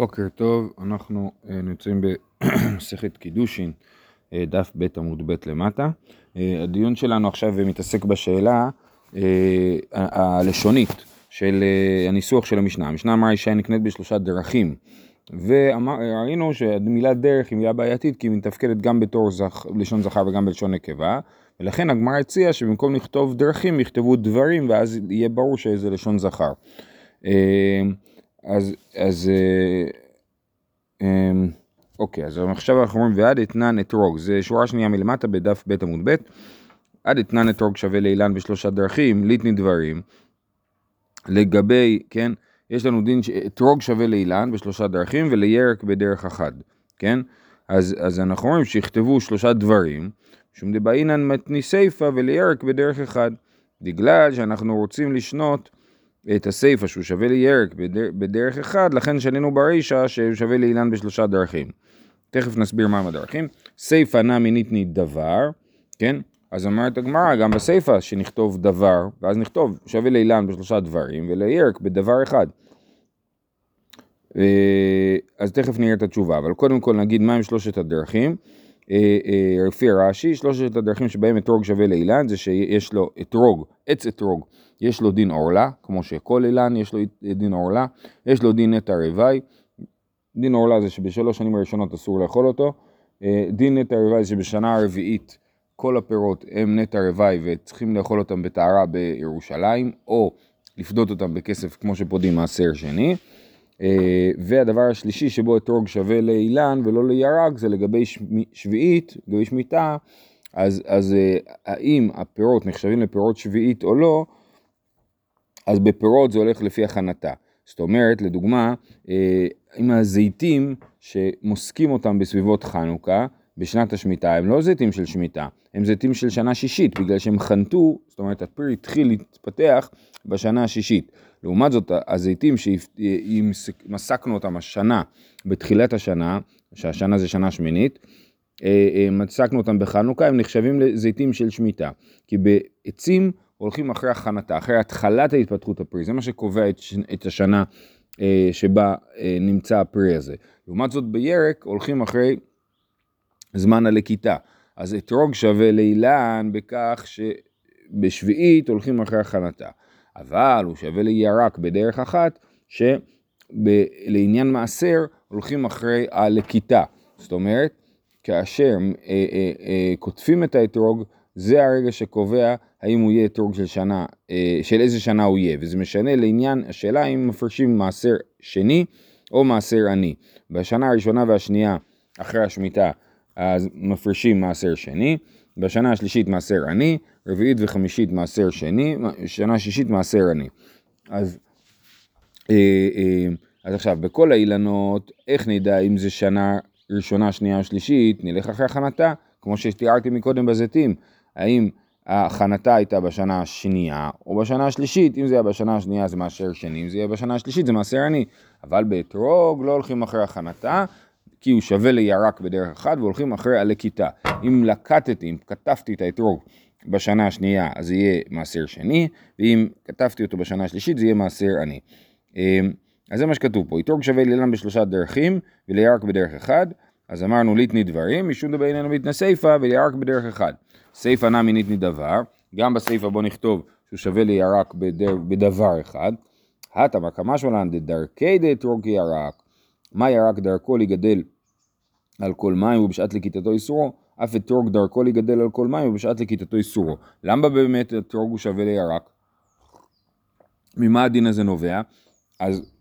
בוקר טוב, אנחנו אה, נמצאים במסכת קידושין, אה, דף ב' עמוד ב' למטה. אה, הדיון שלנו עכשיו מתעסק בשאלה הלשונית של הניסוח של המשנה. המשנה אמרה אישה נקנית בשלושה דרכים, וראינו שהמילה דרך היא מילה בעייתית כי היא מתפקדת גם בתור זכ... לשון זכר וגם בלשון נקבה, ולכן הגמרא הציעה שבמקום לכתוב דרכים יכתבו דברים ואז יהיה ברור שזה לשון זכר. אז, אז אמ, אוקיי, אז עכשיו אנחנו אומרים ועד אתנן אתרוג, זה שורה שנייה מלמטה בדף ב' עמוד ב', עד אתנן אתרוג שווה לאילן בשלושה דרכים, ליטני דברים, לגבי, כן, יש לנו דין שאתרוג שווה לאילן בשלושה דרכים ולירק בדרך אחת, כן? אז, אז אנחנו אומרים שיכתבו שלושה דברים, שום דבעינן מתני סיפה ולירק בדרך אחד, בגלל שאנחנו רוצים לשנות את הסיפה שהוא שווה לירק בדר, בדרך אחד, לכן שנינו ברישה שהוא שווה לאילן בשלושה דרכים. תכף נסביר מהם הדרכים. סיפה נע מיניתני דבר, כן? אז אומרת הגמרא, גם בסיפה שנכתוב דבר, ואז נכתוב שווה לאילן בשלושה דברים, ולירק בדבר אחד. אז תכף נראה את התשובה, אבל קודם כל נגיד מהם שלושת הדרכים. אה, אה, לפי רש"י, שלושת הדרכים שבהם אתרוג שווה לאילן זה שיש לו אתרוג, עץ אתרוג, יש לו דין עורלה, כמו שכל אילן יש לו דין עורלה, יש לו דין נטע רווי, דין עורלה זה שבשלוש שנים הראשונות אסור לאכול אותו, אה, דין נטע רווי זה שבשנה הרביעית כל הפירות הם נטע רווי וצריכים לאכול אותם בטהרה בירושלים, או לפדות אותם בכסף כמו שפודים מעשר שני. אה, והדבר השלישי שבו אתרוג שווה לאילן ולא לירק זה לגבי שביעית, לגבי שמיטה, אז, אז אה, האם הפירות נחשבים לפירות שביעית או לא, אז בפירות זה הולך לפי הכנתה. זאת אומרת, לדוגמה, אה, עם הזיתים שמוסקים אותם בסביבות חנוכה, בשנת השמיטה, הם לא זיתים של שמיטה, הם זיתים של שנה שישית, בגלל שהם חנתו, זאת אומרת הפרי התחיל להתפתח בשנה השישית. לעומת זאת, הזיתים שמסקנו אותם השנה, בתחילת השנה, שהשנה זה שנה שמינית, אה, אה, מסקנו אותם בחנוכה, הם נחשבים לזיתים של שמיטה. כי בעצים הולכים אחרי הכנתה, אחרי התחלת ההתפתחות הפרי, זה מה שקובע את, את השנה אה, שבה נמצא הפרי הזה. לעומת זאת בירק הולכים אחרי זמן הלקיטה. אז אתרוג שווה לאילן בכך שבשביעית הולכים אחרי הכנתה. אבל הוא שווה לירק בדרך אחת, שלעניין מעשר הולכים אחרי הלקיטה. זאת אומרת, כאשר אה, אה, אה, קוטפים את האתרוג, זה הרגע שקובע האם הוא יהיה אתרוג של שנה, אה, של איזה שנה הוא יהיה, וזה משנה לעניין השאלה אם מפרשים מעשר שני או מעשר עני. בשנה הראשונה והשנייה אחרי השמיטה אז מפרישים מעשר שני, בשנה השלישית מעשר עני, רביעית וחמישית מעשר שני, שנה שישית מעשר עני. אז, אה, אה, אז עכשיו, בכל האילנות, איך נדע אם זה שנה ראשונה, שנייה או שלישית, נלך אחרי הכנתה, כמו שתיארתי מקודם בזיתים, האם הכנתה הייתה בשנה השנייה, או בשנה השלישית, אם זה היה בשנה השנייה זה מעשר שני, אם זה יהיה בשנה השלישית זה מעשר עני, אבל באתרוג לא הולכים אחרי הכנתה, כי הוא שווה לירק בדרך אחת והולכים אחרי הלקיטה. אם לקטתי, אם כתבתי את האתרוג בשנה השנייה אז זה יהיה מעשר שני, ואם כתבתי אותו בשנה השלישית זה יהיה מעשר עני. אמ, אז זה מה שכתוב פה, אתרוג שווה לאילן בשלושה דרכים ולירק בדרך אחד, אז אמרנו ליטני דברים, משום דבר איננו מתנה סיפה ולירק בדרך אחד. סיפה נע מניתני דבר, גם בסיפה בוא נכתוב שהוא שווה לירק בדר, בדבר אחד. התמה כמשמלן דדרכי דאתרוג ירק, מה ירק דרכו לגדל על כל מים ובשעת לכיתתו איסורו, אף אתרוג דרכו לגדל על כל מים ובשעת לכיתתו איסורו. למה באמת אתרוג הוא שווה לירק? ממה הדין הזה נובע? אז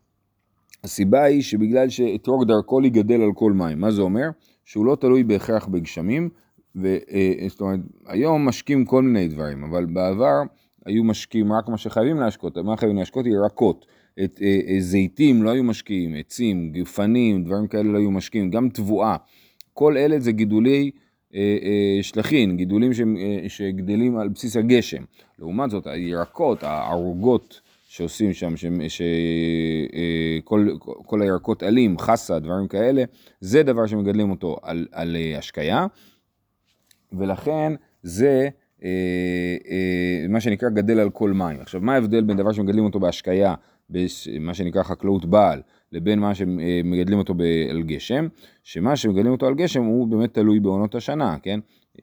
הסיבה היא שבגלל שאתרוג דרכו לגדל על כל מים. מה זה אומר? שהוא לא תלוי בהכרח בגשמים, וזאת אומרת, היום משקים כל מיני דברים, אבל בעבר היו משקים רק מה שחייבים להשקות, מה חייבים להשקות? ירקות. את אה, אה, זיתים לא היו משקיעים, עצים, גפנים, דברים כאלה לא היו משקיעים, גם תבואה. כל אלה זה גידולי אה, אה, שלחין, גידולים ש, אה, שגדלים על בסיס הגשם. לעומת זאת, הירקות, הערוגות שעושים שם, שכל אה, כל הירקות עלים, חסה, דברים כאלה, זה דבר שמגדלים אותו על, על אה, השקיה, ולכן זה אה, אה, מה שנקרא גדל על כל מים. עכשיו, מה ההבדל בין דבר שמגדלים אותו בהשקיה במה שנקרא חקלאות בעל, לבין מה שמגדלים אותו על גשם, שמה שמגדלים אותו על גשם הוא באמת תלוי בעונות השנה, כן?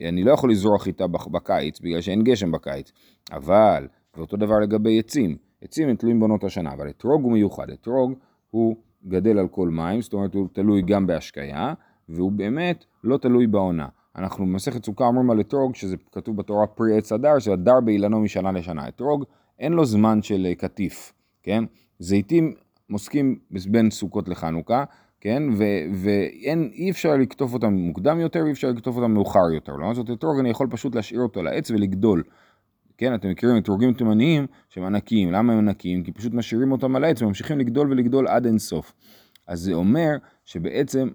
אני לא יכול לזרוע חיטה בקיץ בגלל שאין גשם בקיץ, אבל, ואותו דבר לגבי עצים, עצים הם תלויים בעונות השנה, אבל אתרוג הוא מיוחד, אתרוג הוא גדל על כל מים, זאת אומרת הוא תלוי גם בהשקיה, והוא באמת לא תלוי בעונה. אנחנו במסכת סוכה אומרים על אתרוג, שזה כתוב בתורה פרי עץ הדר, שהדר באילנו משנה לשנה. אתרוג אין לו זמן של אה, קטיף, כן? זיתים מוסקים בין סוכות לחנוכה, כן? ואין, אי אפשר לקטוף אותם מוקדם יותר, אי אפשר לקטוף אותם מאוחר יותר. לעומת זאת אתרוג אני יכול פשוט להשאיר אותו לעץ ולגדול. כן, אתם מכירים אתרוגים תימניים שהם ענקיים, למה הם ענקיים? כי פשוט משאירים אותם על העץ וממשיכים לגדול ולגדול עד אינסוף. אז זה אומר שבעצם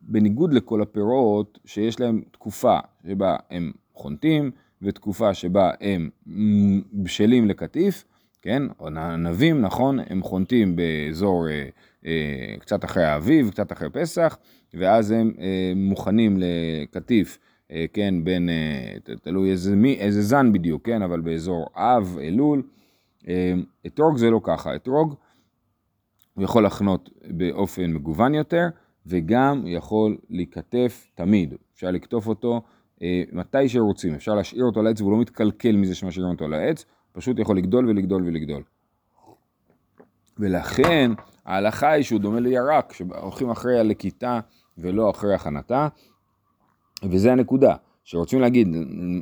בניגוד לכל הפירות שיש להם תקופה שבה הם חונטים ותקופה שבה הם בשלים לקטיף, כן, או ענבים, נכון, הם חונטים באזור אה, אה, קצת אחרי האביב, קצת אחרי פסח, ואז הם אה, מוכנים לקטיף, אה, כן, בין, אה, תלוי איזה, מי, איזה זן בדיוק, כן, אבל באזור אב, אלול. אה, אתרוג זה לא ככה, אתרוג הוא יכול לחנות באופן מגוון יותר, וגם יכול להיכתף תמיד, אפשר לקטוף אותו אה, מתי שרוצים, אפשר להשאיר אותו על העץ והוא לא מתקלקל מזה שמשאירים אותו על העץ, פשוט יכול לגדול ולגדול ולגדול. ולכן ההלכה היא שהוא דומה לירק, שהולכים אחרי הלקיטה ולא אחרי הכנתה, וזה הנקודה, שרוצים להגיד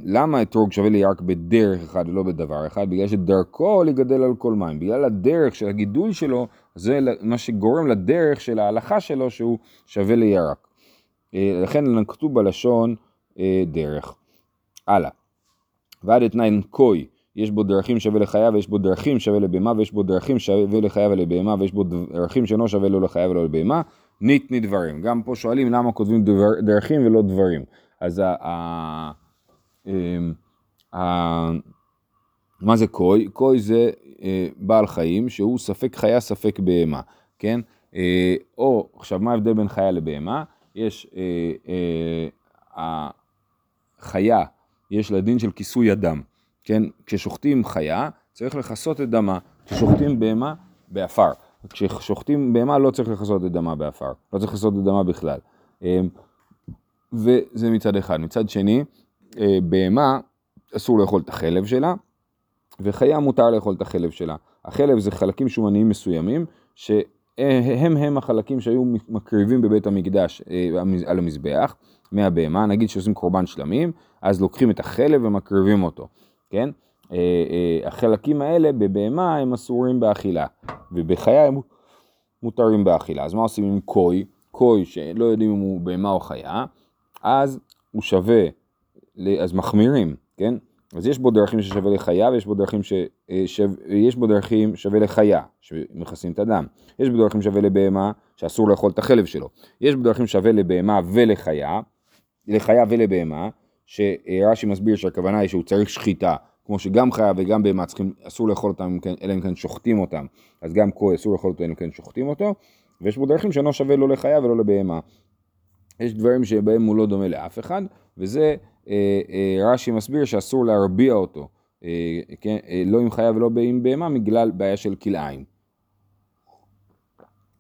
למה אתרוג שווה לירק בדרך אחד ולא בדבר אחד, בגלל שדרכו לגדל על כל מים, בגלל הדרך של הגידול שלו, זה מה שגורם לדרך של ההלכה שלו שהוא שווה לירק. אה, לכן נקטו בלשון אה, דרך. הלאה. ועד אתנן קוי, יש בו דרכים שווה לחיה ויש בו דרכים שווה לבהמה ויש בו דרכים שווה לחיה ולבהמה ויש בו דרכים שאינו שווה לא לחיה ולא לבהמה, ניתני דברים. גם פה שואלים למה כותבים דבר, דרכים ולא דברים. אז ה... ה, אמ, ה מה זה קוי? קוי זה אה, בעל חיים שהוא ספק חיה ספק בהמה, כן? אה, או, עכשיו מה ההבדל בין חיה לבהמה? יש החיה, יש לה דין של כיסוי הדם. כן? כששוחטים חיה, צריך לכסות את דמה, כששוחטים בהמה, באפר. כששוחטים בהמה לא צריך לכסות את דמה באפר, לא צריך לכסות את דמה בכלל. וזה מצד אחד. מצד שני, אה, בהמה אסור לאכול את החלב שלה, וחיה מותר לאכול את החלב שלה. החלב זה חלקים שומניים מסוימים, שהם הם החלקים שהיו מקריבים בבית המקדש אה, על המזבח מהבהמה, נגיד שעושים קורבן שלמים, אז לוקחים את החלב ומקריבים אותו. כן? אה, החלקים האלה בבהמה הם אסורים באכילה, ובחיה הם מותרים באכילה. אז מה עושים עם קוי? קוי שלא יודעים אם הוא בהמה או חיה, אז הוא שווה, אז מחמירים, כן? אז יש בו דרכים ששווה לחיה ויש בו דרכים, ש... אה, שו... יש בו דרכים שווה לחיה, שמכסים את הדם. יש בו דרכים שווה לבהמה, שאסור לאכול את החלב שלו. יש בו דרכים שווה לבהמה ולחיה, לחיה ולבהמה, שרש"י מסביר שהכוונה היא שהוא צריך שחיטה, כמו שגם חיה וגם בהמה צריכים, אסור לאכול אותם כן, אלא אם כן שוחטים אותם, אז גם כהן אסור לאכול אותו אלא אם כן שוחטים אותו, ויש בו דרכים שאינו שווה לא לחיה ולא לבהמה. יש דברים שבהם הוא לא דומה לאף אחד, וזה אה, אה, רש"י מסביר שאסור להרביע אותו, אה, כן, אה, לא עם חיה ולא עם בהמה, בגלל בעיה של כלאיים.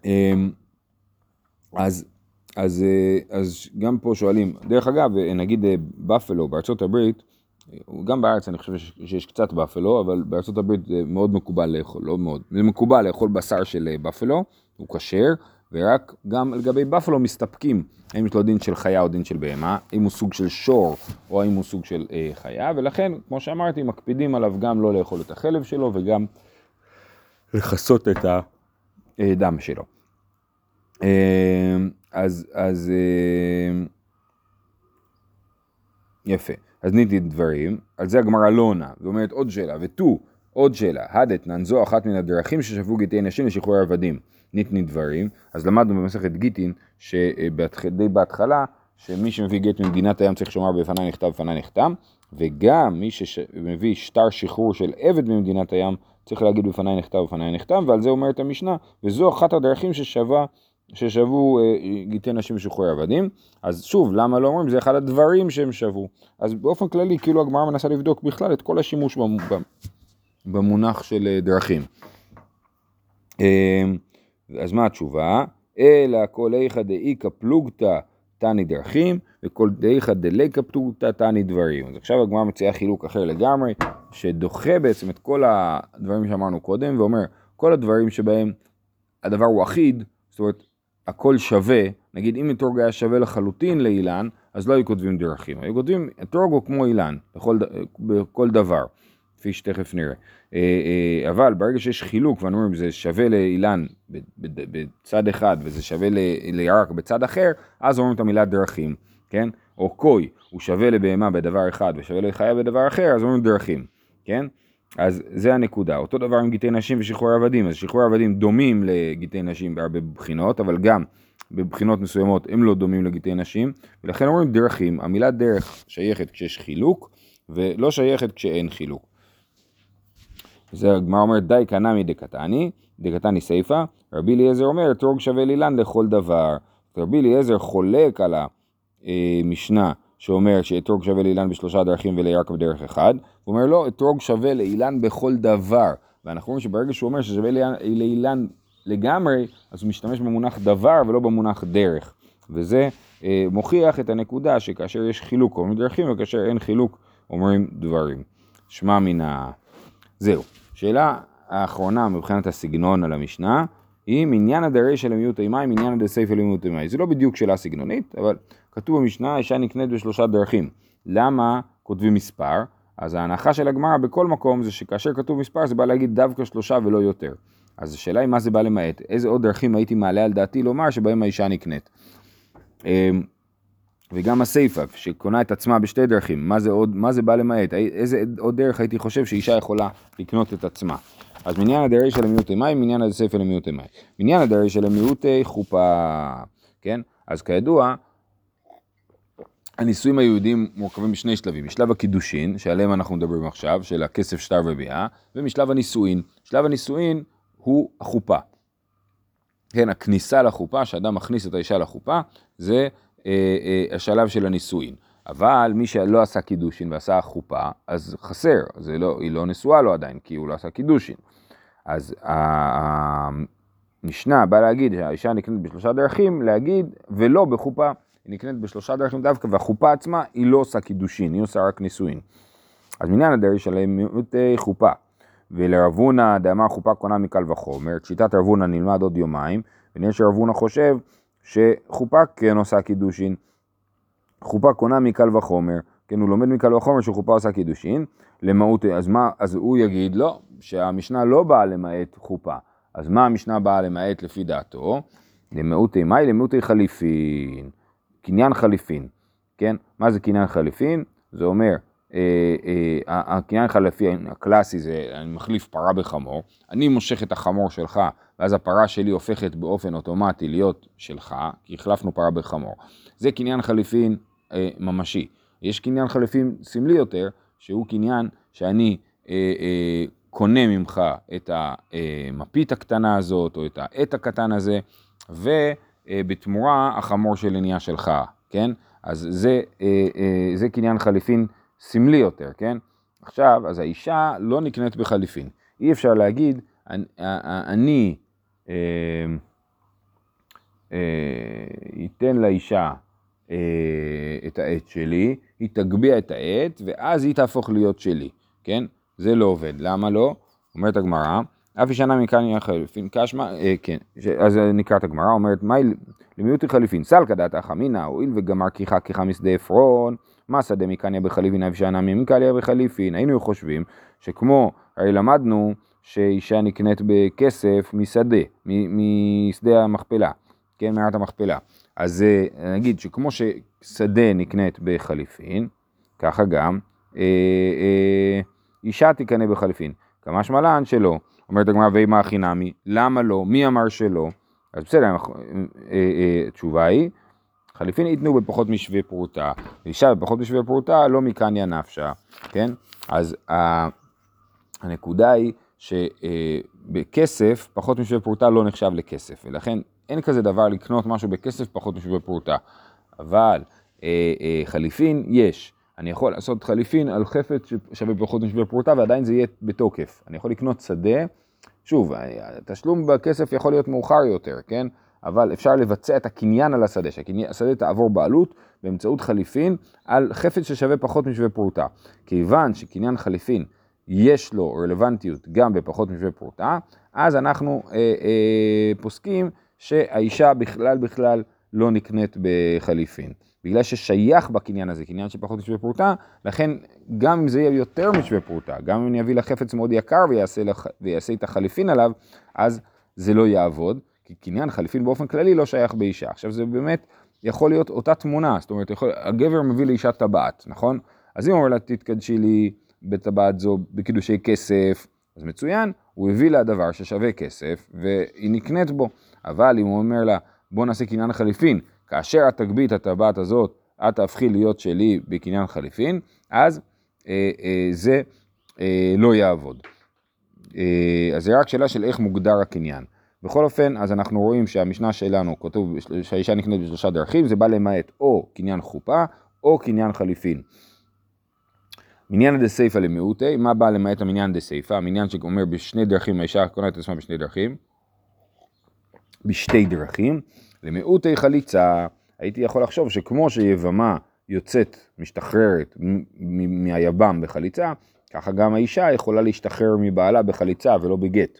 אה, אז אז, אה, אז גם פה שואלים, דרך אגב, אה, נגיד בפלו בארצות הברית, גם בארץ אני חושב שיש קצת בפלו, אבל בארצות הברית זה מאוד מקובל לאכול, לא מאוד, זה מקובל לאכול בשר של אה, בפלו, הוא כשר, ורק גם לגבי בפלו מסתפקים, האם יש לו דין של חיה או דין של בהמה, אם הוא סוג של שור או האם הוא סוג של אה, חיה, ולכן, כמו שאמרתי, מקפידים עליו גם לא לאכול את החלב שלו וגם לכסות את הדם שלו. אז, אז אה, יפה. אז ניתי דברים, על זה הגמרא לא עונה, זאת אומרת עוד שאלה, ותו, עוד שאלה, הדתנן זו אחת מן הדרכים ששבו גטי נשים לשחרור עבדים, ניתני דברים, אז למדנו במסכת גיטין, שדי בהתחלה, שמי שמביא גט ממדינת הים צריך שומר בפניי נכתב בפניי נחתם, וגם מי שמביא שטר שחרור של עבד ממדינת הים, צריך להגיד בפניי נכתב בפניי נחתם, ועל זה אומרת המשנה, וזו אחת הדרכים ששווה ששבו אה, גיטי נשים משוחררי עבדים, אז שוב, למה לא אומרים? זה אחד הדברים שהם שבו. אז באופן כללי, כאילו הגמרא מנסה לבדוק בכלל את כל השימוש במונח של אה, דרכים. אז מה התשובה? אלא כל איכא דאיכא פלוגתא תני דרכים, וכל דאיכא דליקא פלוגתא תני דברים. אז עכשיו הגמרא מציעה חילוק אחר לגמרי, שדוחה בעצם את כל הדברים שאמרנו קודם, ואומר, כל הדברים שבהם הדבר הוא אחיד, זאת אומרת, הכל שווה, נגיד אם אתרוג היה שווה לחלוטין לאילן, אז לא היו כותבים דרכים, היו כותבים אתרוג הוא כמו אילן, בכל, בכל דבר. כפי שתכף נראה. אה, אה, אבל ברגע שיש חילוק ואנו אומרים זה שווה לאילן בצד אחד וזה שווה לירק בצד אחר, אז אומרים את המילה דרכים, כן? או קוי, הוא שווה לבהמה בדבר אחד ושווה לחיה בדבר אחר, אז אומרים דרכים, כן? אז זה הנקודה. אותו דבר עם גיטי נשים ושחרורי עבדים. אז שחרורי עבדים דומים לגיטי נשים בהרבה בחינות, אבל גם בבחינות מסוימות הם לא דומים לגיטי נשים, ולכן אומרים דרכים. המילה דרך שייכת כשיש חילוק, ולא שייכת כשאין חילוק. זה הגמרא אומרת די קנמי דקתני, דקתני סיפא, רבי אליעזר אומר אתרוג שווה לילן לכל דבר. רבי אליעזר חולק על המשנה שאומר שאתרוג שווה לאילן בשלושה דרכים ולירקב בדרך אחד, הוא אומר לא, אתרוג שווה לאילן בכל דבר. ואנחנו רואים שברגע שהוא אומר ששווה לאילן לגמרי, אז הוא משתמש במונח דבר ולא במונח דרך. וזה אה, מוכיח את הנקודה שכאשר יש חילוק אומרים דרכים וכאשר אין חילוק אומרים דברים. שמע מן ה... זהו. שאלה האחרונה מבחינת הסגנון על המשנה, היא מניין הדרישא למיעוטי מים, מניין הדסייפא למיעוטי מים. זה לא בדיוק שאלה סגנונית, אבל כתוב במשנה, אישה נקנית בשלושה דרכים. למה כותבים מספר? אז ההנחה של הגמרא בכל מקום זה שכאשר כתוב מספר זה בא להגיד דווקא שלושה ולא יותר. אז השאלה היא מה זה בא למעט, איזה עוד דרכים הייתי מעלה על דעתי לומר שבהם האישה נקנית. וגם הסיפא, שקונה את עצמה בשתי דרכים, מה זה, עוד, מה זה בא למעט, איזה עוד דרך הייתי חושב שאישה יכולה לקנות את עצמה. אז מניין הדרי של המיעוטי מים, מניין הסיפא למיעוטי מים. מניין הדרי של המיעוטי חופה, כן? אז כידוע, הנישואים היהודים מורכבים משני שלבים, משלב הקידושין, שעליהם אנחנו מדברים עכשיו, של הכסף שטר וביאה, ומשלב הנישואין. שלב הנישואין הוא החופה. כן, הכניסה לחופה, שאדם מכניס את האישה לחופה, זה אה, אה, השלב של הנישואין. אבל מי שלא עשה קידושין ועשה חופה, אז חסר, זה לא, היא לא נשואה לו עדיין, כי הוא לא עשה קידושין. אז המשנה באה להגיד שהאישה נקנית בשלושה דרכים, להגיד ולא בחופה. היא נקנית בשלושה דרכים דווקא, והחופה עצמה היא לא עושה קידושין, היא עושה רק נישואין. אז מניין הדרך שלהם חופה. ולרב הונא דאמר חופה קונה מקל וחומר, שיטת רב הונא נלמד עוד יומיים, ונראה שרב הונא חושב שחופה כן עושה קידושין, חופה קונה מקל וחומר, כן, הוא לומד מקל וחומר שחופה עושה קידושין, למהות, אז מה, אז הוא יגיד לא, שהמשנה לא באה למעט חופה, אז מה המשנה באה למעט לפי דעתו? למהותי מאי למהותי חליפין, קניין חליפין, כן? מה זה קניין חליפין? זה אומר, הקניין החליפי הקלאסי זה אני מחליף פרה בחמור, אני מושך את החמור שלך ואז הפרה שלי הופכת באופן אוטומטי להיות שלך, כי החלפנו פרה בחמור. זה קניין חליפין אה, ממשי. יש קניין חליפין סמלי יותר, שהוא קניין שאני אה, אה, קונה ממך את המפית הקטנה הזאת, או את העט הקטן הזה, ובתמורה החמור שלי נהיה שלך, כן? אז זה, אה, אה, זה קניין חליפין סמלי יותר, כן? עכשיו, אז האישה לא נקנית בחליפין. אי אפשר להגיד, אני, אני אה, אה, ייתן לאישה אה, את העט שלי, היא תגביה את העט, ואז היא תהפוך להיות שלי, כן? זה לא עובד. למה לא? אומרת הגמרא, אף נמי כאן חליפין קשמע, אה, כן, אז נקרא את הגמרא, אומרת, מאי למיעוט חליפין, סלקא דעתא חמינא, הואיל וגמר כיחה כיחה משדה עפרון, מה שדה מקניה בחליפין, נמי מקניה בחליפין, היינו חושבים שכמו, הרי למדנו שאישה נקנית בכסף משדה, משדה המכפלה, כן, מערת המכפלה. אז נגיד שכמו ששדה נקנית בחליפין, ככה גם אה, אה, אישה תקנה בחליפין. כמה שמלן שלא. אומרת הגמרא ואימה הכי נמי, למה לא? מי אמר שלא? אז בסדר, אה, אה, התשובה היא, חליפין ייתנו בפחות משווה פרוטה, אישה בפחות משווה פרוטה לא מקניה נפשה, כן? אז הנקודה היא שבכסף פחות משווה פרוטה לא נחשב לכסף, ולכן אין כזה דבר לקנות משהו בכסף פחות משווה פרוטה. אבל אה, אה, חליפין יש. אני יכול לעשות חליפין על חפץ ששווה פחות משווה פרוטה ועדיין זה יהיה בתוקף. אני יכול לקנות שדה שוב, התשלום בכסף יכול להיות מאוחר יותר, כן? אבל אפשר לבצע את הקניין על השדה, שהשדה תעבור בעלות באמצעות חליפין על חפץ ששווה פחות משווה פרוטה. כיוון שקניין חליפין יש לו רלוונטיות גם בפחות משווה פרוטה, אז אנחנו אה, אה, פוסקים שהאישה בכלל בכלל לא נקנית בחליפין. בגלל ששייך בקניין הזה, קניין שפחות משווה פרוטה, לכן גם אם זה יהיה יותר משווה פרוטה, גם אם אני אביא לה חפץ מאוד יקר ויעשה, לח... ויעשה את החליפין עליו, אז זה לא יעבוד, כי קניין חליפין באופן כללי לא שייך באישה. עכשיו זה באמת יכול להיות אותה תמונה, זאת אומרת, יכול... הגבר מביא לאישה טבעת, נכון? אז אם הוא אומר לה, תתקדשי לי בטבעת זו בקידושי כסף, אז מצוין, הוא הביא לה דבר ששווה כסף והיא נקנית בו. אבל אם הוא אומר לה, בוא נעשה קניין חליפין, כאשר את תגבי את הטבעת הזאת, את תהפכי להיות שלי בקניין חליפין, אז אה, אה, זה אה, לא יעבוד. אה, אז זה רק שאלה של איך מוגדר הקניין. בכל אופן, אז אנחנו רואים שהמשנה שלנו כתוב שהאישה נקנית בשלושה דרכים, זה בא למעט או קניין חופה או קניין חליפין. מניין דה סייפה למיעוטי, מה בא למעט המניין דה סייפה? המניין שאומר בשני דרכים, האישה קונה את עצמה בשני דרכים, בשתי דרכים, למיעוטי חליצה, הייתי יכול לחשוב שכמו שיבמה יוצאת, משתחררת מהיבם בחליצה, ככה גם האישה יכולה להשתחרר מבעלה בחליצה ולא בגט.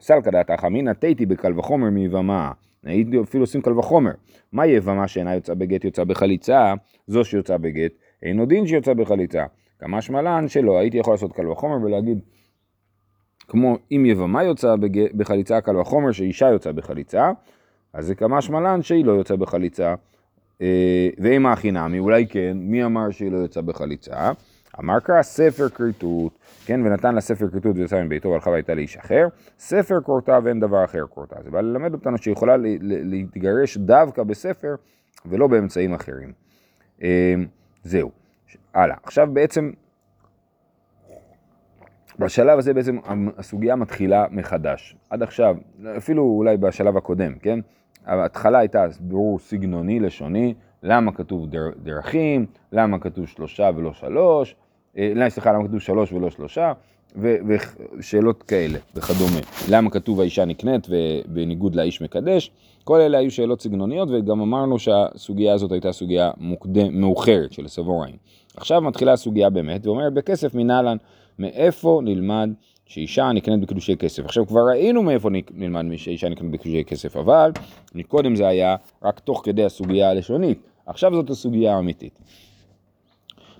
סלקא דעתך אמינא תיתי בקל וחומר מיבמה, הייתי אפילו עושים קל וחומר. מה יבמה שאינה יוצאה בגט יוצאה בחליצה, זו שיוצאה בגט, אינו דין שיוצא בחליצה. כמה שמלן שלא, הייתי יכול לעשות קל וחומר ולהגיד, כמו אם יבמה יוצאה בחליצה קל וחומר שאישה יוצאה בחליצה, אז זה כמה שמלן שהיא לא יוצאה בחליצה. אה, ואם הכי נמי, אולי כן, מי אמר שהיא לא יוצאה בחליצה? אמר קרא ספר כריתות, כן, ונתן לה ספר כריתות ויצא מביתו והלכה והייתה לאיש אחר, ספר כורתה ואין דבר אחר כורתה. זה בא ללמד אותנו שהיא יכולה להתגרש דווקא בספר ולא באמצעים אחרים. אה, זהו, הלאה. עכשיו בעצם, בשלב הזה בעצם הסוגיה מתחילה מחדש. עד עכשיו, אפילו אולי בשלב הקודם, כן? ההתחלה הייתה ברור סגנוני, לשוני, למה כתוב דר, דרכים, למה כתוב שלושה ולא שלוש, אה, סליחה, למה כתוב שלוש ולא שלושה, ו, ושאלות כאלה וכדומה. למה כתוב האישה נקנית ובניגוד לאיש מקדש, כל אלה היו שאלות סגנוניות וגם אמרנו שהסוגיה הזאת הייתה סוגיה מוקדם, מאוחרת של סבוריים. עכשיו מתחילה הסוגיה באמת ואומרת בכסף מנהלן, מאיפה נלמד שאישה נקנית בקידושי כסף. עכשיו כבר ראינו מאיפה נלמד שאישה נקנית בקידושי כסף, אבל מקודם זה היה רק תוך כדי הסוגיה הלשונית, עכשיו זאת הסוגיה האמיתית.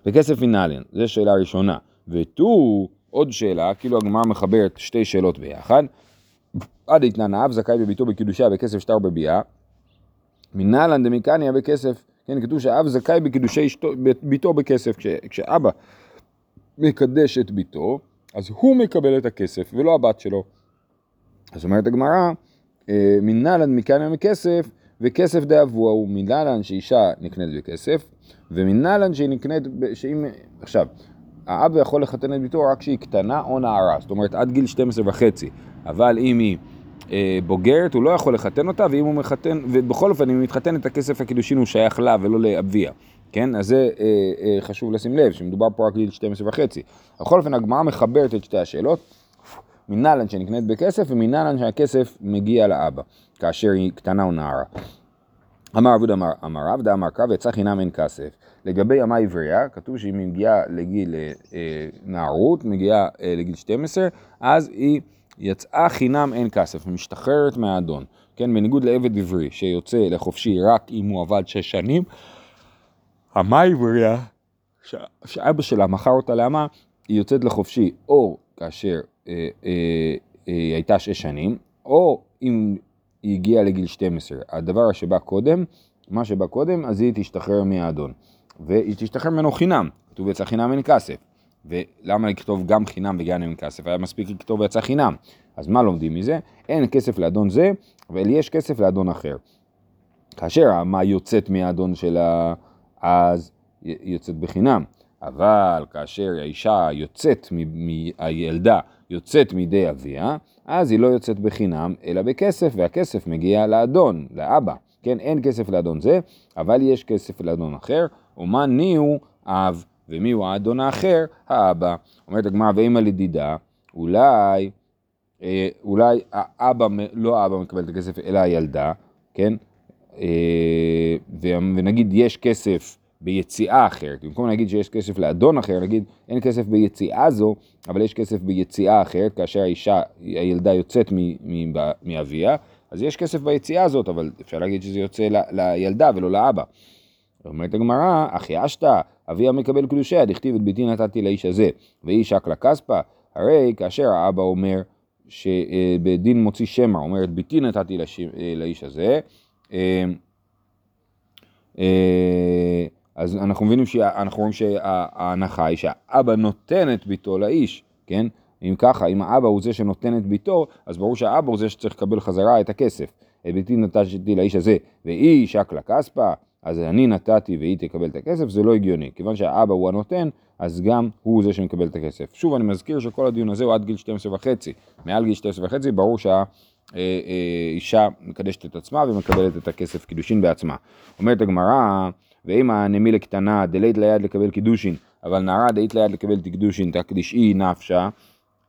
בכסף מנהלן, זו שאלה ראשונה. ותו, עוד שאלה, כאילו הגמרא מחברת שתי שאלות ביחד. עד איתנן האב זכאי בביתו בקידושיה בכסף שטר בביאה, מנהלן דמיקניה בכסף, כן, כתוב שהאב זכאי בקידושי ביתו בכסף, כש, כשאבא מקדש את ביתו, אז הוא מקבל את הכסף ולא הבת שלו. אז אומרת הגמרא, אה, מנהלן מקניה מכסף, וכסף דאבוה הוא מנהלן שאישה נקנית בכסף, ומנהלן שהיא נקנית, שאם, עכשיו, האבא יכול לחתן את ביתו רק כשהיא קטנה או נערה, זאת אומרת עד גיל 12 וחצי, אבל אם היא אה, בוגרת הוא לא יכול לחתן אותה, ואם הוא מחתן, ובכל אופן אם היא מתחתנת הכסף הקידושין הוא שייך לה ולא לאביה, כן? אז זה אה, אה, חשוב לשים לב, שמדובר פה רק גיל 12 וחצי. בכל אופן הגמרא מחברת את שתי השאלות, מנהלן שנקנית בכסף ומנהלן שהכסף מגיע לאבא, כאשר היא קטנה או נערה. אמר עבוד אמר, אמר עבדה אמר קרב יצא חינם אין כסף. לגבי ימה עברייה, כתוב שהיא מגיעה לגיל אה, נערות, מגיעה אה, לגיל 12, אז היא יצאה חינם אין כסף, משתחררת מהאדון. כן, בניגוד לעבד עברי שיוצא לחופשי רק אם הוא עבד שש שנים, המה עברייה, שאבא שלה מכר אותה לאמה, היא יוצאת לחופשי או כאשר אה, אה, אה, הייתה שש שנים, או אם היא הגיעה לגיל 12. הדבר שבא קודם, מה שבא קודם, אז היא תשתחרר מהאדון. והיא תשתחרר ממנו חינם, כתוב יצא חינם אין כסף. ולמה לכתוב גם חינם וגם אין כסף? היה מספיק לכתוב יצא חינם. אז מה לומדים מזה? אין כסף לאדון זה, אבל יש כסף לאדון אחר. כאשר המה יוצאת מהאדון שלה, אז יוצאת בחינם. אבל כאשר האישה יוצאת, הילדה יוצאת מידי אביה, אז היא לא יוצאת בחינם, אלא בכסף, והכסף מגיע לאדון, לאבא. כן, אין כסף לאדון זה, אבל יש כסף לאדון אחר, ומה ניהו אב, ומי הוא האדון האחר? האבא. אומרת הגמרא, ואימא לדידה, אולי אה, אולי האבא, לא האבא מקבל את הכסף אלא הילדה, כן? אה, ונגיד יש כסף ביציאה אחרת, במקום להגיד שיש כסף לאדון אחר, נגיד אין כסף ביציאה זו, אבל יש כסף ביציאה אחרת, כאשר האישה, הילדה יוצאת מאביה, אז יש כסף ביציאה הזאת, אבל אפשר להגיד שזה יוצא ל, לילדה ולא לאבא. אומרת הגמרא, אחי אשתא, אביה מקבל קדושיה, דכתיב את ביתי נתתי לאיש הזה, והיא שקלה כספא, הרי כאשר האבא אומר, שבדין מוציא שמע, אומר את ביתי נתתי לאיש הזה, אה, אה, אז אנחנו מבינים שאנחנו רואים שההנחה היא שהאבא נותן את ביתו לאיש, כן? אם ככה, אם האבא הוא זה שנותן את ביתו, אז ברור שהאבא הוא זה שצריך לקבל חזרה את הכסף. את ביתי נתתי לאיש הזה, והיא שקלה כספא, אז אני נתתי והיא תקבל את הכסף, זה לא הגיוני. כיוון שהאבא הוא הנותן, אז גם הוא זה שמקבל את הכסף. שוב, אני מזכיר שכל הדיון הזה הוא עד גיל 12 וחצי. מעל גיל 12 וחצי, ברור שהאישה מקדשת את עצמה ומקבלת את הכסף קידושין בעצמה. אומרת הגמרא, ואם הנמילה קטנה דלית ליד לקבל קידושין, אבל נערה דלית ליד לקבל תקדושין, תקדישי נפשה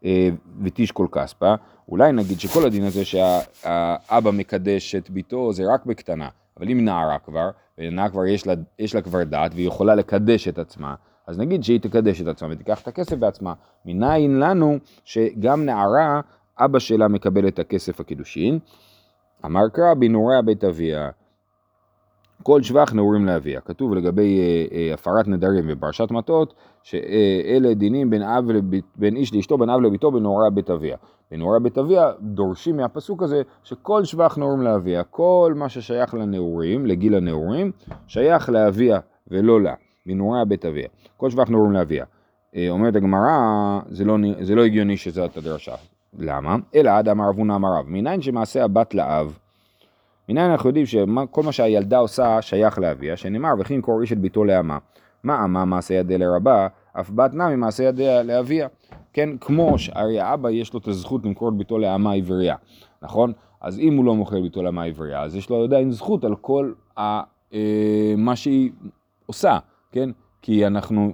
אה, ותשקול כספה, אולי נגיד שכל הדין הזה שהאבא מקדש את ביתו זה רק בקטנה, אבל אם נערה כבר, ונערה כבר יש לה, יש לה כבר דעת והיא יכולה לקדש את עצמה, אז נגיד שהיא תקדש את עצמה ותיקח את הכסף בעצמה. מניין לנו שגם נערה, אבא שלה מקבל את הכסף הקידושין. אמר קרא בנעורי בית אביה, כל שבח נעורים לאביה. כתוב לגבי אה, אה, הפרת נדרים בפרשת מטות, שאלה דינים בין, אב לבית, בין איש לאשתו, בין אב לביתו, בנעורי בית אביה. בנעורי בית אביה דורשים מהפסוק הזה שכל שבח נעורים לאביה. כל מה ששייך לנעורים, לגיל הנעורים, שייך לאביה ולא לה. בנעורי בית אביה. כל שבח נעורים לאביה. אה, אומרת הגמרא, זה, לא, זה לא הגיוני שזאת הדרשה. למה? אלא עד אמר אבונה אמר רב. מניין שמעשה הבת לאב מניין אנחנו יודעים שכל מה שהילדה עושה שייך לאביה, שנאמר וכי ימכור איש את ביתו לאמה. מה אמה מעשה ידיה לרבה, אף בת נמי מעשה ידיה לאביה. כן, כמו שהרי האבא יש לו את הזכות למכור את ביתו לאמה עברייה, נכון? אז אם הוא לא מוכר את ביתו לאמה עברייה, אז יש לו עדיין זכות על כל ה, אה, מה שהיא עושה, כן? כי אנחנו,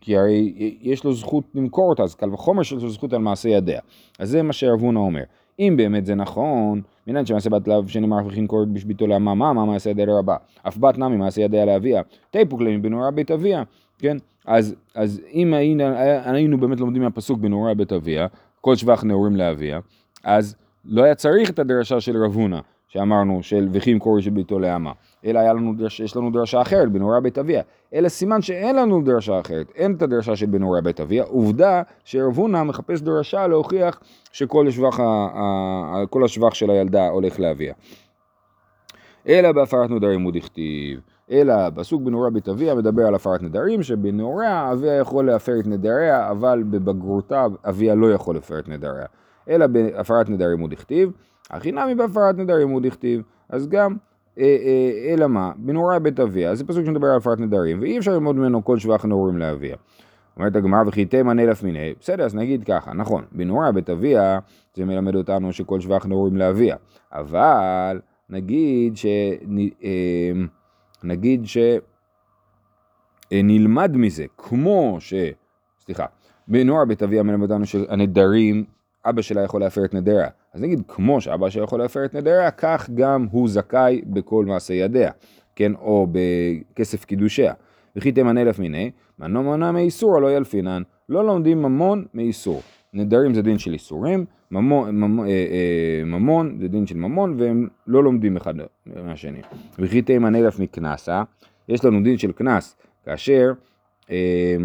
כי הרי יש לו זכות למכור אותה, אז קל וחומר שיש לו זכות על מעשה ידיה. אז זה מה שרבונה אומר. אם באמת זה נכון, מנין שמעשה בת לאו שנאמר וכי קורת בשביתו לאמה, מה מה מעשה ידי לרבה, אף בת נמי מעשה ידיה לאביה, תיפוק להם בנורא בית אביה, כן? אז, אז אם היינו, היינו באמת לומדים מהפסוק בנורא בית אביה, כל שבח נעורים לאביה, אז לא היה צריך את הדרשה של רב הונא, שאמרנו של וכי ימכור איש ביתו לאמה, אלא לנו דרש, יש לנו דרשה אחרת בנורא בית אביה, אלא סימן שאין לנו דרשה אחרת, אין את הדרשה של בנורא בית אביה, עובדה שרב הונא מחפש דרשה להוכיח שכל השבח, כל השבח של הילדה הולך לאביה. אלא בהפרת נדרים הוא דכתיב, אלא פסוק בנורא בית אביה מדבר על הפרת נדרים, שבנוריה אביה יכול להפר את נדריה, אבל בבגרותה אביה לא יכול להפר את נדריה. אלא בהפרת נדרים הוא דכתיב, הכי נמי בהפרת נדרים הוא דכתיב, אז גם אה, אה, אלא מה, בנורא בית אביה, זה פסוק שמדבר על הפרת נדרים, ואי אפשר ללמוד ממנו כל שבח נעורים לאביה. אומרת הגמרא וכי תימן אלף מיני, בסדר, אז נגיד ככה, נכון, בנורא בית אביה, זה מלמד אותנו שכל שבח נעורים לאביה, אבל נגיד ש... אה, נגיד שנלמד מזה, כמו ש... סליחה, בנוער בית אביה מלמד אותנו שהנדרים אבא שלה יכול להפר את נדריה. אז נגיד, כמו שאבא שלה יכול להפר את נדריה, כך גם הוא זכאי בכל מעשה ידיה, כן, או בכסף קידושיה. וכי תימן אלף מיני, מנו מנה מאיסור הלא ילפינן, לא לומדים ממון מאיסור. נדרים זה דין של איסורים, ממון, ממון, אה, אה, ממון זה דין של ממון, והם לא לומדים אחד מהשני. וכי תימן אלף מקנסה, יש לנו דין של קנס, כאשר אה,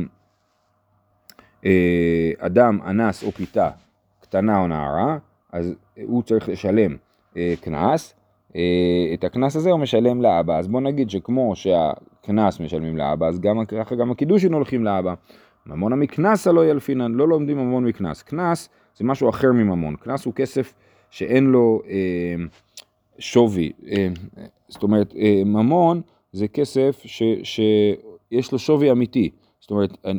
אדם אנס או פיתה קטנה או נערה, אז הוא צריך לשלם אה, קנס, אה, את הקנס הזה הוא משלם לאבא, אז בוא נגיד שכמו שהקנס משלמים לאבא, אז גם ככה גם הקידושין הולכים לאבא. ממון המקנס הלא ילפינן, לא לומדים ממון מקנס. קנס זה משהו אחר מממון, קנס הוא כסף שאין לו אה, שווי, אה, זאת אומרת אה, ממון זה כסף ש, שיש לו שווי אמיתי. זאת אומרת, אה,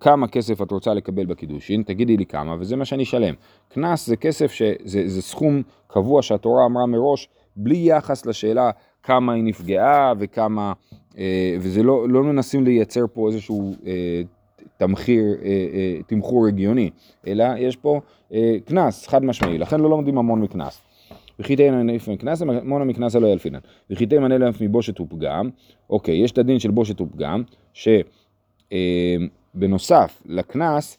כמה כסף את רוצה לקבל בקידושין, תגידי לי כמה, וזה מה שאני אשלם. קנס זה כסף שזה סכום קבוע שהתורה אמרה מראש, בלי יחס לשאלה כמה היא נפגעה וכמה, אה, וזה לא, לא מנסים לייצר פה איזשהו אה, תמחיר, תמחור הגיוני, אלא יש פה קנס חד משמעי, לכן לא לומדים המון מקנס. וכי תהיינה נף מקנס, המון המקנס הלא ילפינן. וכי תהיינה נף מבושת ופגם, אוקיי, יש את הדין של בושת ופגם, שבנוסף לקנס,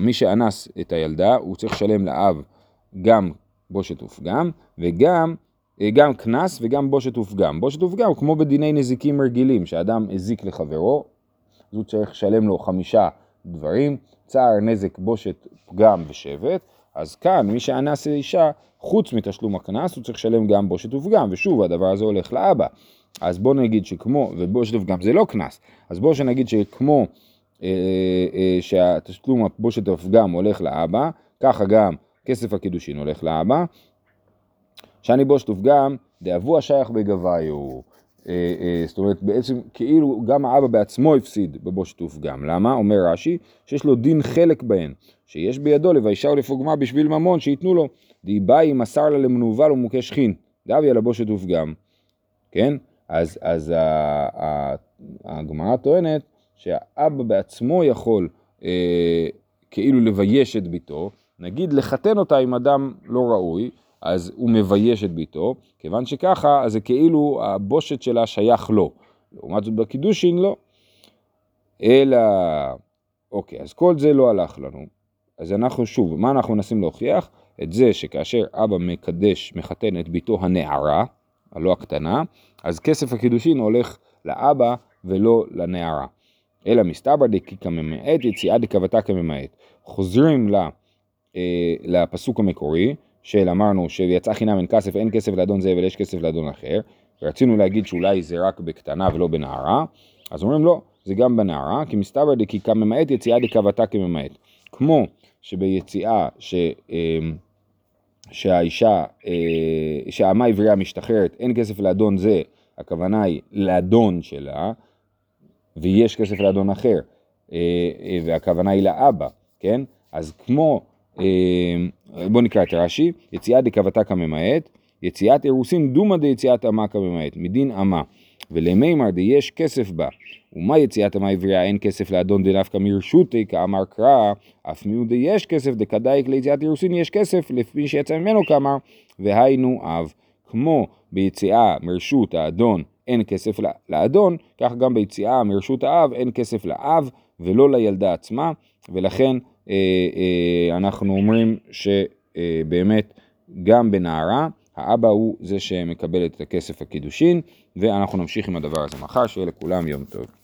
מי שאנס את הילדה, הוא צריך לשלם לאב גם בושת ופגם, וגם גם קנס וגם בושת ופגם. בושת ופגם כמו בדיני נזיקים רגילים, שאדם הזיק לחברו, אז הוא צריך לשלם לו חמישה דברים, צער, נזק, בושת, פגם ושבט, אז כאן מי שאנס אישה, חוץ מתשלום הקנס, הוא צריך לשלם גם בושת ופגם, ושוב הדבר הזה הולך לאבא. אז בוא נגיד שכמו, ובושת ופגם זה לא קנס, אז בוא שנגיד שכמו אה, אה, שהתשלום הבושת ופגם הולך לאבא, ככה גם כסף הקידושין הולך לאבא. שאני בושת ופגם, דאבו השייך בגביו. אה, אה, זאת אומרת, בעצם כאילו גם האבא בעצמו הפסיד בבושת ופגם. למה? אומר רש"י, שיש לו דין חלק בהן, שיש בידו לביישה ולפוגמה בשביל ממון, שייתנו לו. דיבאי מסר לה למנוול ומוכה שכין, דאבי על הבושת ופגם. כן? אז, אז הגמרא טוענת שהאבא בעצמו יכול אה, כאילו לבייש את ביתו, נגיד לחתן אותה עם אדם לא ראוי, אז הוא מבייש את ביתו, כיוון שככה, אז זה כאילו הבושת שלה שייך לו. לעומת זאת בקידושין לא. אלא, אוקיי, אז כל זה לא הלך לנו. אז אנחנו שוב, מה אנחנו מנסים להוכיח? את זה שכאשר אבא מקדש, מחתן את ביתו הנערה, הלא הקטנה, אז כסף הקידושין הולך לאבא ולא לנערה. אלא מסתבר דקי כממעט, יציאה דקבתה כממעט. חוזרים לה, אה, לפסוק המקורי, של אמרנו שיצא חינם אין כסף, אין כסף לאדון זה אבל יש כסף לאדון אחר, ורצינו להגיד שאולי זה רק בקטנה ולא בנערה, אז אומרים לא, זה גם בנערה, כי מסתבר דקי כממעט יציאה דקבתה כממעט. כמו שביציאה ש... אמ, שהאישה, אה, שהאמה עברייה משתחררת, אין כסף לאדון זה, הכוונה היא לאדון שלה, ויש כסף לאדון אחר, אה, אה, והכוונה היא לאבא, כן? אז כמו בואו נקרא את רש"י, יציאת דקבתה כממעט, יציאת אירוסין דומא דיציאת אמה כממעט, מדין אמה, ולמימר דיש כסף בה, ומה יציאת אמה עברייה אין כסף לאדון דנפקא מרשותי כאמר קרא, אף מיהו דיש כסף דקדאיק ליציאת אירוסין יש כסף לפי שיצא ממנו כאמר, והיינו אב. כמו ביציאה מרשות האדון אין כסף לאדון, כך גם ביציאה מרשות האב אין כסף לאב ולא לילדה עצמה, ולכן אה, אה, אנחנו אומרים שבאמת גם בנערה, האבא הוא זה שמקבל את הכסף הקידושין, ואנחנו נמשיך עם הדבר הזה מחר, שיהיה לכולם יום טוב.